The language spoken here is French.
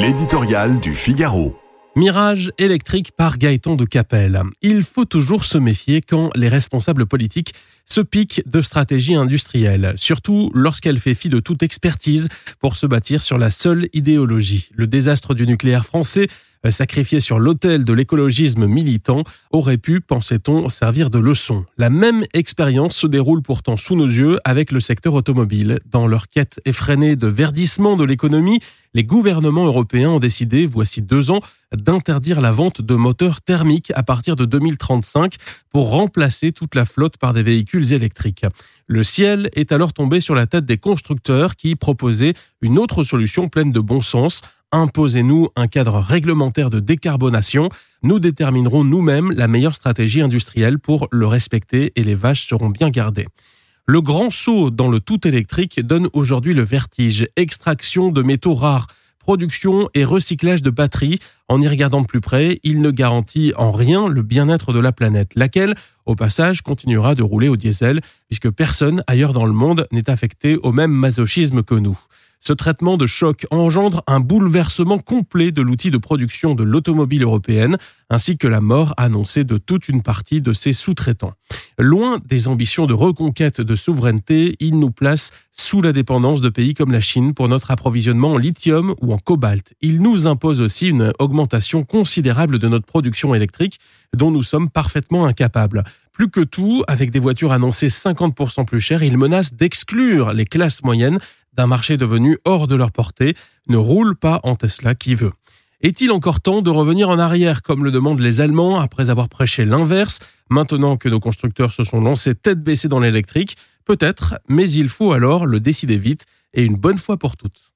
L'éditorial du Figaro. Mirage électrique par Gaëtan de Capelle. Il faut toujours se méfier quand les responsables politiques se piquent de stratégie industrielle, surtout lorsqu'elle fait fi de toute expertise pour se bâtir sur la seule idéologie. Le désastre du nucléaire français euh, sacrifié sur l'autel de l'écologisme militant, aurait pu, pensait-on, servir de leçon. La même expérience se déroule pourtant sous nos yeux avec le secteur automobile. Dans leur quête effrénée de verdissement de l'économie, les gouvernements européens ont décidé, voici deux ans, d'interdire la vente de moteurs thermiques à partir de 2035 pour remplacer toute la flotte par des véhicules électriques. Le ciel est alors tombé sur la tête des constructeurs qui proposaient une autre solution pleine de bon sens, Imposez-nous un cadre réglementaire de décarbonation. Nous déterminerons nous-mêmes la meilleure stratégie industrielle pour le respecter et les vaches seront bien gardées. Le grand saut dans le tout électrique donne aujourd'hui le vertige. Extraction de métaux rares, production et recyclage de batteries. En y regardant de plus près, il ne garantit en rien le bien-être de la planète, laquelle, au passage, continuera de rouler au diesel, puisque personne ailleurs dans le monde n'est affecté au même masochisme que nous. Ce traitement de choc engendre un bouleversement complet de l'outil de production de l'automobile européenne, ainsi que la mort annoncée de toute une partie de ses sous-traitants. Loin des ambitions de reconquête de souveraineté, il nous place sous la dépendance de pays comme la Chine pour notre approvisionnement en lithium ou en cobalt. Il nous impose aussi une augmentation considérable de notre production électrique dont nous sommes parfaitement incapables. Plus que tout, avec des voitures annoncées 50% plus chères, il menace d'exclure les classes moyennes d'un marché devenu hors de leur portée, ne roule pas en Tesla qui veut. Est-il encore temps de revenir en arrière, comme le demandent les Allemands, après avoir prêché l'inverse, maintenant que nos constructeurs se sont lancés tête baissée dans l'électrique? Peut-être, mais il faut alors le décider vite et une bonne fois pour toutes.